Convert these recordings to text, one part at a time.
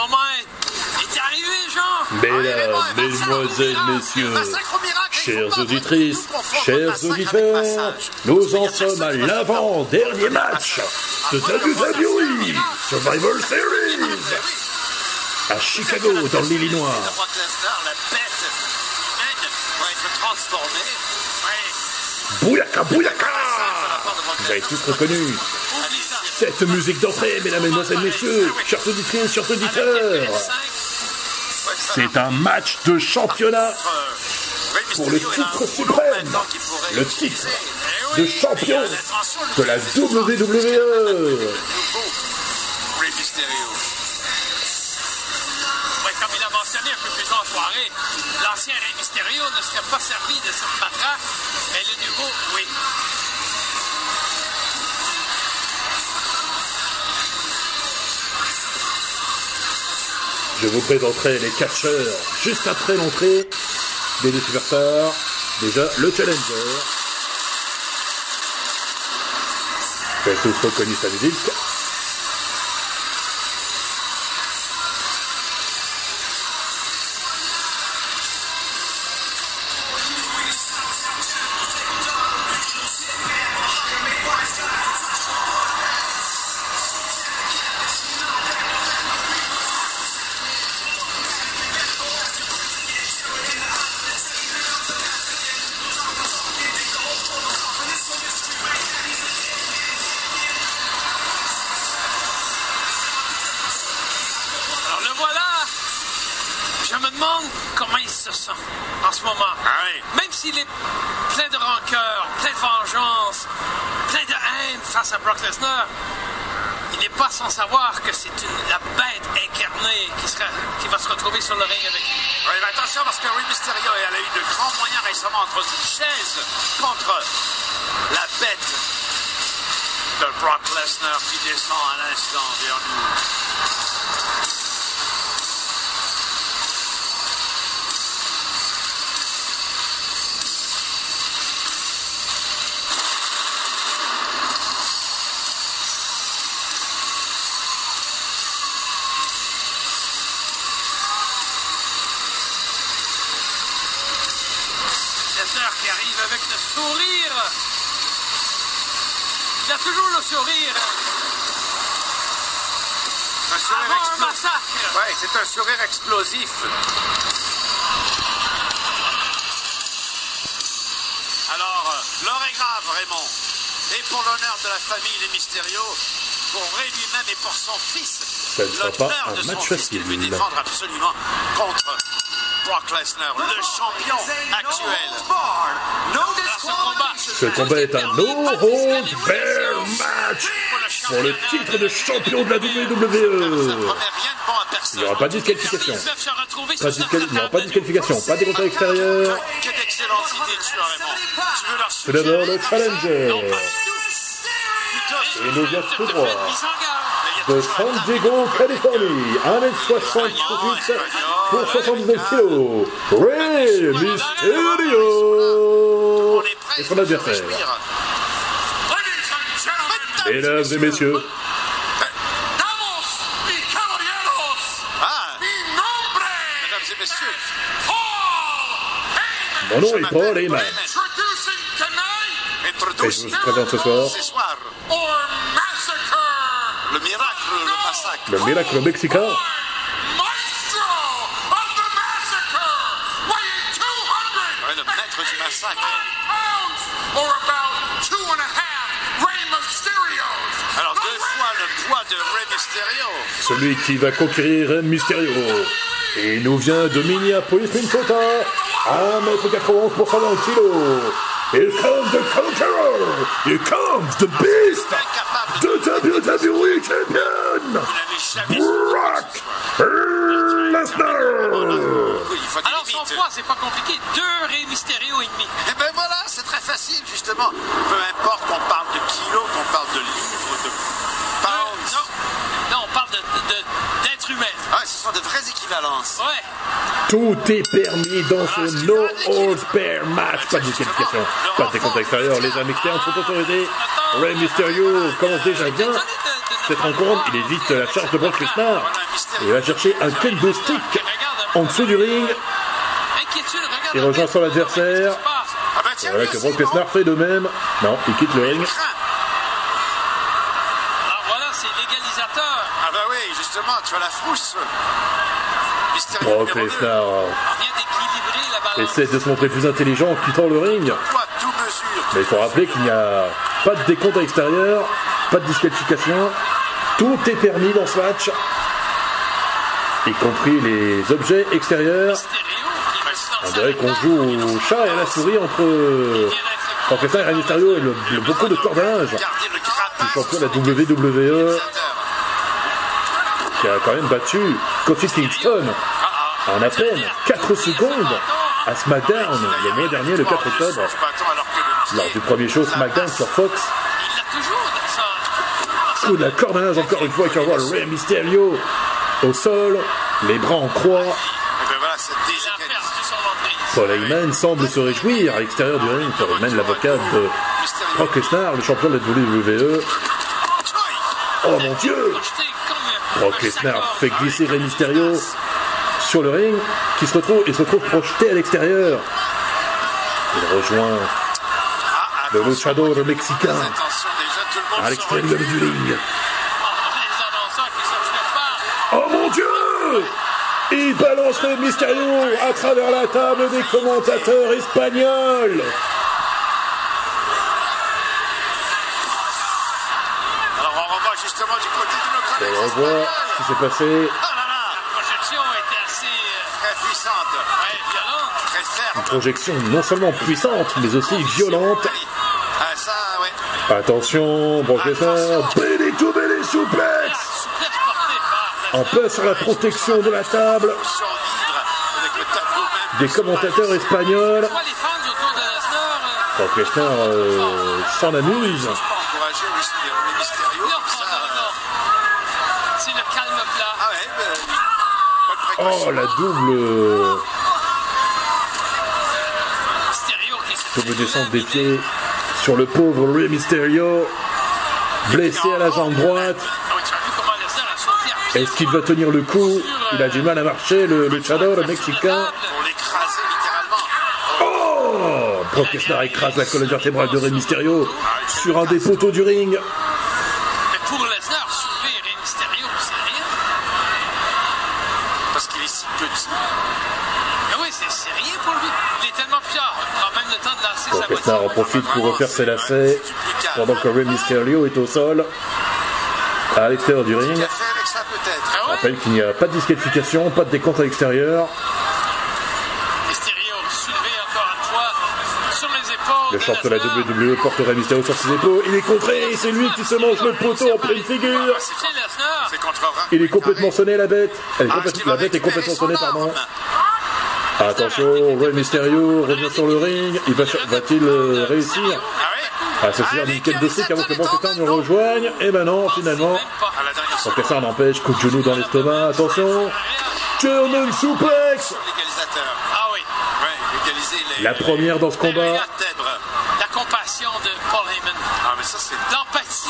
moment est arrivé, Jean. Mesdames, mesdemoiselles, messieurs, chères auditrices, chers auditeurs, nous en sommes à l'avant-dernier match de WWE Survival Series. À Chicago, dans l'Illinois. Bouyaka, bouyaka Vous avez tous reconnu. Cette musique d'entrée, mesdames, mesdemoiselles, messieurs, chères auditrices, chers auditeurs. C'est un match de championnat pour le titre suprême, le titre de champion de la. WWE. Comme il a mentionné un peu plus en soirée, l'ancien Rey Mysterio ne serait pas servi de cette matraque, mais le nouveau, oui. Je vous présenterai les catcheurs juste après l'entrée des deux superstars. Déjà, le challenger. Vous avez tous reconnu sa musique. Je me demande comment il se sent en ce moment. Même s'il est plein de rancœur, plein de vengeance, plein de haine face à Brock Lesnar, il n'est pas sans savoir que c'est la bête incarnée qui, sera, qui va se retrouver sur le ring avec lui. Oui, mais attention parce que Rey Mysterio, elle a eu de grands moyens récemment entre une chaise contre la bête de Brock Lesnar qui descend à l'instant vers nous. Qui arrive avec le sourire. Il a toujours le sourire. Un sourire Avant un explosif. massacre. Oui, c'est un sourire explosif. Alors, euh, l'heure est grave, Raymond. Et pour l'honneur de la famille des Mysterio, pour Ray lui-même et pour son fils, l'honneur un de son fils qu'il veut défendre absolument contre Brock Lesnar, le champion actuel. Ce combat. Est un no holds barred match pour le titre de champion de la WWE. Il n'y aura pas de disqualification. Pas disqual- Il n'y aura pas de disqualification, pas de extérieur. C'est d'abord le challenger Et nous vient tout droit. De San Diego, Californie, 1m68 pour 79 kg, Rey Mysterio. Et son adversaire. Mesdames et messieurs, mesdames et messieurs, mon nom est Paul Heyman. Et je vous présente ce soir ce soir le miracle, le miracle mexicain, Ouais, le maître du massacre. Alors deux fois le poids de Rey Mysterio. celui qui va conquérir Rey Mysterio. Et il nous vient de Minneapolis, Minnesota, 1m91 pour 120 kg. Here comes the Conqueror! Here comes the Beast! The WWE Champion! Vous n'avez jamais Brock Lesnar! Alors, limites. poids, c'est pas compliqué. Deux Rey Mysterio et demi. Eh ben voilà, c'est très facile justement. Peu importe qu'on parle de kilos, qu'on parle de livres, de Non, pounds. non, on parle de- de- Ouais. Tout est permis dans ce No Holds Barred match. Pas de disqualification, pas de décompte extérieur. Les armes externes sont autorisées. Rey Mysterio commence déjà bien. cette rencontre. Il évite la charge de Brock Lesnar. Et il va chercher un kendo stick en dessous du ring. Il rejoint son adversaire. Et voilà que Brock Lesnar fait de même. Non, il quitte le ring. C'est l'égalisateur. Ah bah oui, justement, tu as la frousse. Brock Lesnar essaie de se montrer plus intelligent en quittant le ring. Mais il faut rappeler qu'il n'y a pas de décompte à l'extérieur, pas de disqualification. Tout est permis dans ce match, y compris les objets extérieurs. On dirait qu'on joue au chat et à la souris entre et Rey Mysterio et le, beaucoup de cordage. Champion de la WWE qui a quand même battu Kofi Kingston en à peine 4 secondes à SmackDown le mois dernier, le 4 octobre, lors du premier show SmackDown sur Fox. Coup de la cordonnage encore une fois qui envoie le Rey Mysterio au sol, les bras en croix. Paul Heyman semble se réjouir à l'extérieur du ring. Paul Heyman, l'avocat de Brock Lesnar, le champion de la WWE. Oh mon dieu Brock Lesnar fait glisser Rey Mysterio sur le ring, qui se retrouve, il se retrouve projeté à l'extérieur. Il rejoint le luchador mexicain à l'extérieur du ring. Oh mon dieu Il balance le Mysterio à travers la table des commentateurs espagnols. Revoit ce qui s'est passé. Une projection non seulement puissante, mais aussi violente. Attention, Brock Lesnar, belly to belly suplex En peu sur la protection de la table. Des commentateurs espagnols. Brock Lesnar euh, s'en amuse. Oh, la double Double descente des pieds sur le pauvre Rey Mysterio. Blessé à la jambe droite. Est-ce qu'il va tenir le coup? Il a du mal à marcher, le luchador mexicain. Oh Brock écrase la colonne vertébrale de Rey Mysterio sur un des poteaux du ring. Si petit. Mais oui, c'est rien pour lui. Il est tellement fier. Il prend même le temps de lancer Brock Lesnar en profite pour refaire ses lacets pendant que Rey Mysterio est au sol à l'extérieur du ring. Je rappelle qu'il n'y a pas de disqualification, pas de décompte à l'extérieur. Le champion de la WWE porte Rey Mysterio sur ses épaules. Il est contré, c'est lui qui se mange le poteau en pleine figure. Il est complètement sonné la bête. Elle est complètement- la bête est complètement sonnée, pardon. Attention, Rey Mysterio revient sur le ring. Il va, va-t-il euh, réussir? À se faire d'une quête de stick avant que Lesnar nous rejoigne Et ben non, finalement. Brock Lesnar n'empêche, coup de genou dans l'estomac. Attention, German suplex. Ah. La première dans ce combat. De Paul Heyman. Ah, mais ça, c'est L'empathie.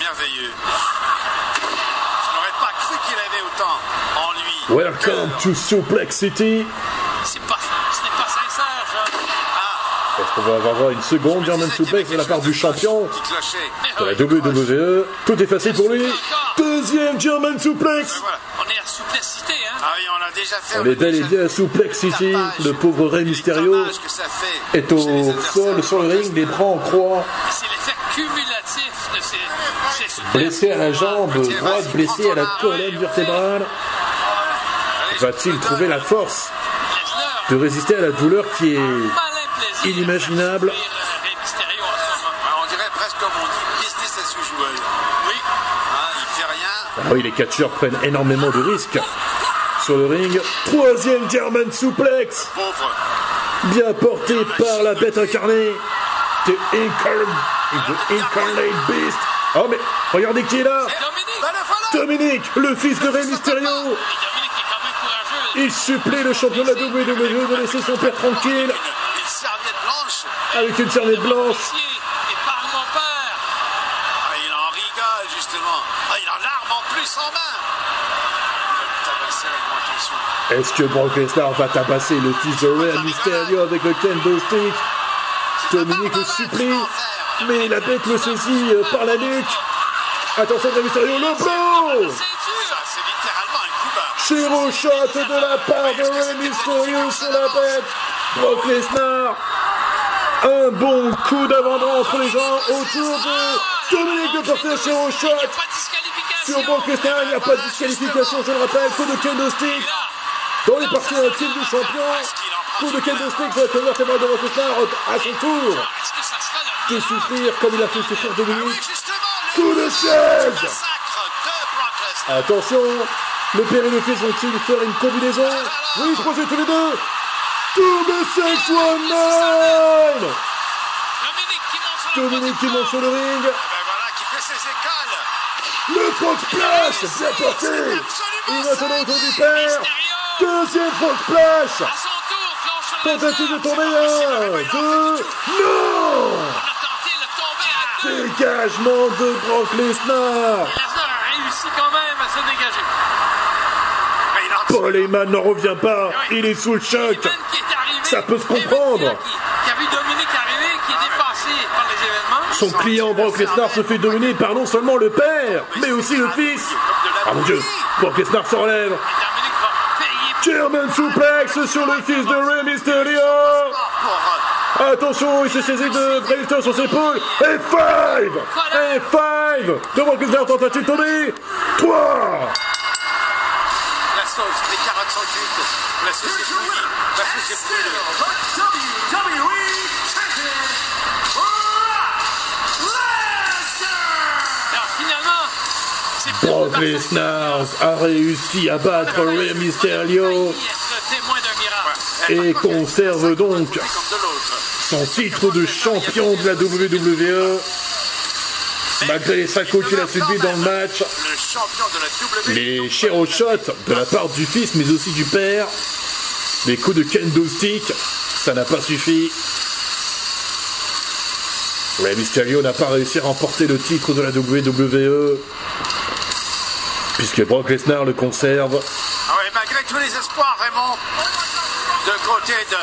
merveilleux. Je n'aurais pas cru qu'il avait autant en lui. Welcome to Suplex City. C'est pas, ce n'est pas sincère, ça. Est-ce qu'on va avoir une seconde German suplex de la part du champion de la WWE Tout est facile pour lui. Deuxième German suplex. Voilà. On est à. Ah oui, on est bel et bien à Suplex City. Le pauvre Rey Mysterio est au sol sur le ring, les bras en croix. Blessé à la jambe droite, blessé à la colonne vertébrale. Va-t-il trouver la force de résister à la douleur qui est inimaginable. Ah oui, les catcheurs prennent énormément de risques sur le ring. Troisième German suplex, bien porté par la bête incarnée. The, Incarn- The Incarnate Beast. Oh mais regardez qui est là Dominique. Le voilà. Dominique, le fils de Rey Mysterio. Il supplée le champion de la WWE de laisser son père tranquille Une serviette blanche. avec une serviette blanche. Et parle mon père. Ah, il en Est-ce que Brock Lesnar va tabasser le fils de Rey Mysterio avec le kendo stick Dominique le supplie, mais la bête le saisit euh, par la nuque. Attention Rey Mysterio, le blow Chiro shot de la part de Rey Mysterio sur la bête. Brock Lesnar. Un bon coup d'avant-bras pour les gens autour de Dominique de porter Chiro shot. Sur Brock Lesnar, il n'y a pas de disqualification, je le rappelle. Coup de kendo stick. Dans les parties intimes du champion, coup de candlestick sur la colère témoin de Rockestar à son tour de souffrir comme il a fait souffrir Dominique. Coup de chaise Attention, le père et le fils vont-ils faire une combinaison? Oui, projettent tous les deux Double 619 Dominique qui monte sur le ring. Front splash, bien porté. Il va tourner autour du père. Deuxième front splash Tentative de tomber un, deux, non. Dégagement de Brock Lesnar. Lesnar a réussi quand même à se dégager. Paul Heyman n'en revient pas, il est sous le choc. Ça peut se comprendre. Qui, a vu Dominique arriver, qui est dépassé par les événements. Son client Brock Lesnar se fait dominer par non seulement le père, mais aussi le fils. Ah mon dieu, Brock Lesnar se relève. German suplex sur le fils de Rey Mysterio. Attention, il s'est saisi de Bray sur ses épaules. Et 5 Et 5 De Brock Lesnar tentative de tomber. 3 La sauce, les carottes sont cuites. La sauce est. La sauce est. Brock Lesnar a réussi à battre Rey Mysterio et conserve donc son titre de champion de la WWE. Malgré les coups qu'il a subis dans le match, les shots de la part du fils mais aussi du père, les coups de kendo stick, ça n'a pas suffi. Rey Mysterio n'a pas réussi à remporter le titre de la WWE puisque Brock Lesnar le conserve. Ah oui, malgré tous les espoirs, Raymond, de côté de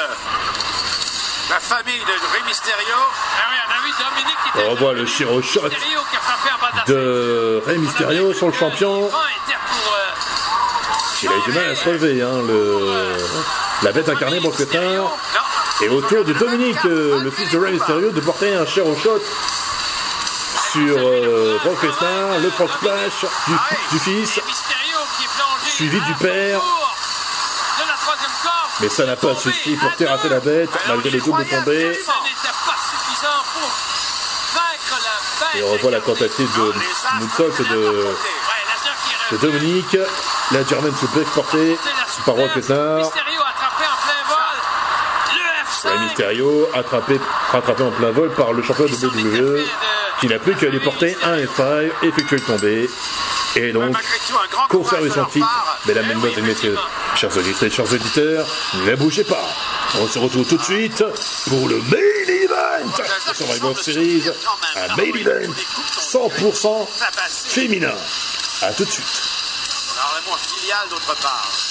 la famille de Rey Mysterio. Ah oui, on a vu Dominique qui était on revoit le Shiro Shot de Rey Mysterio sur le champion. Euh, Il a eu du mal à se relever, hein, le... la bête incarnée Brock Lesnar. Et autour de Dominique, euh, le fils de Rey Mysterio, de porter un Shiro Shot sur euh, Brock Lesnar, le frog splash du, du fils, suivi du père. Mais ça n'a pas suffi pour terrasser la bête, malgré les doubles tombées. Et on revoit la tentative de moonsault de, de Dominique, la German suplex portée par Brock Lesnar. Le Mysterio attrapé, rattrapé en plein vol par le champion de WWE qui n'a plus qu'à lui porter un F5, effectuer le tombé, et donc conserver son titre. Mesdames, Mesdemoiselles et Messieurs, chers auditeurs, chers auditeurs, ne bougez pas. On se retrouve tout de suite pour le main event de Survivor Series, un main event 100% féminin. A tout de suite. Alors, filiale d'autre part.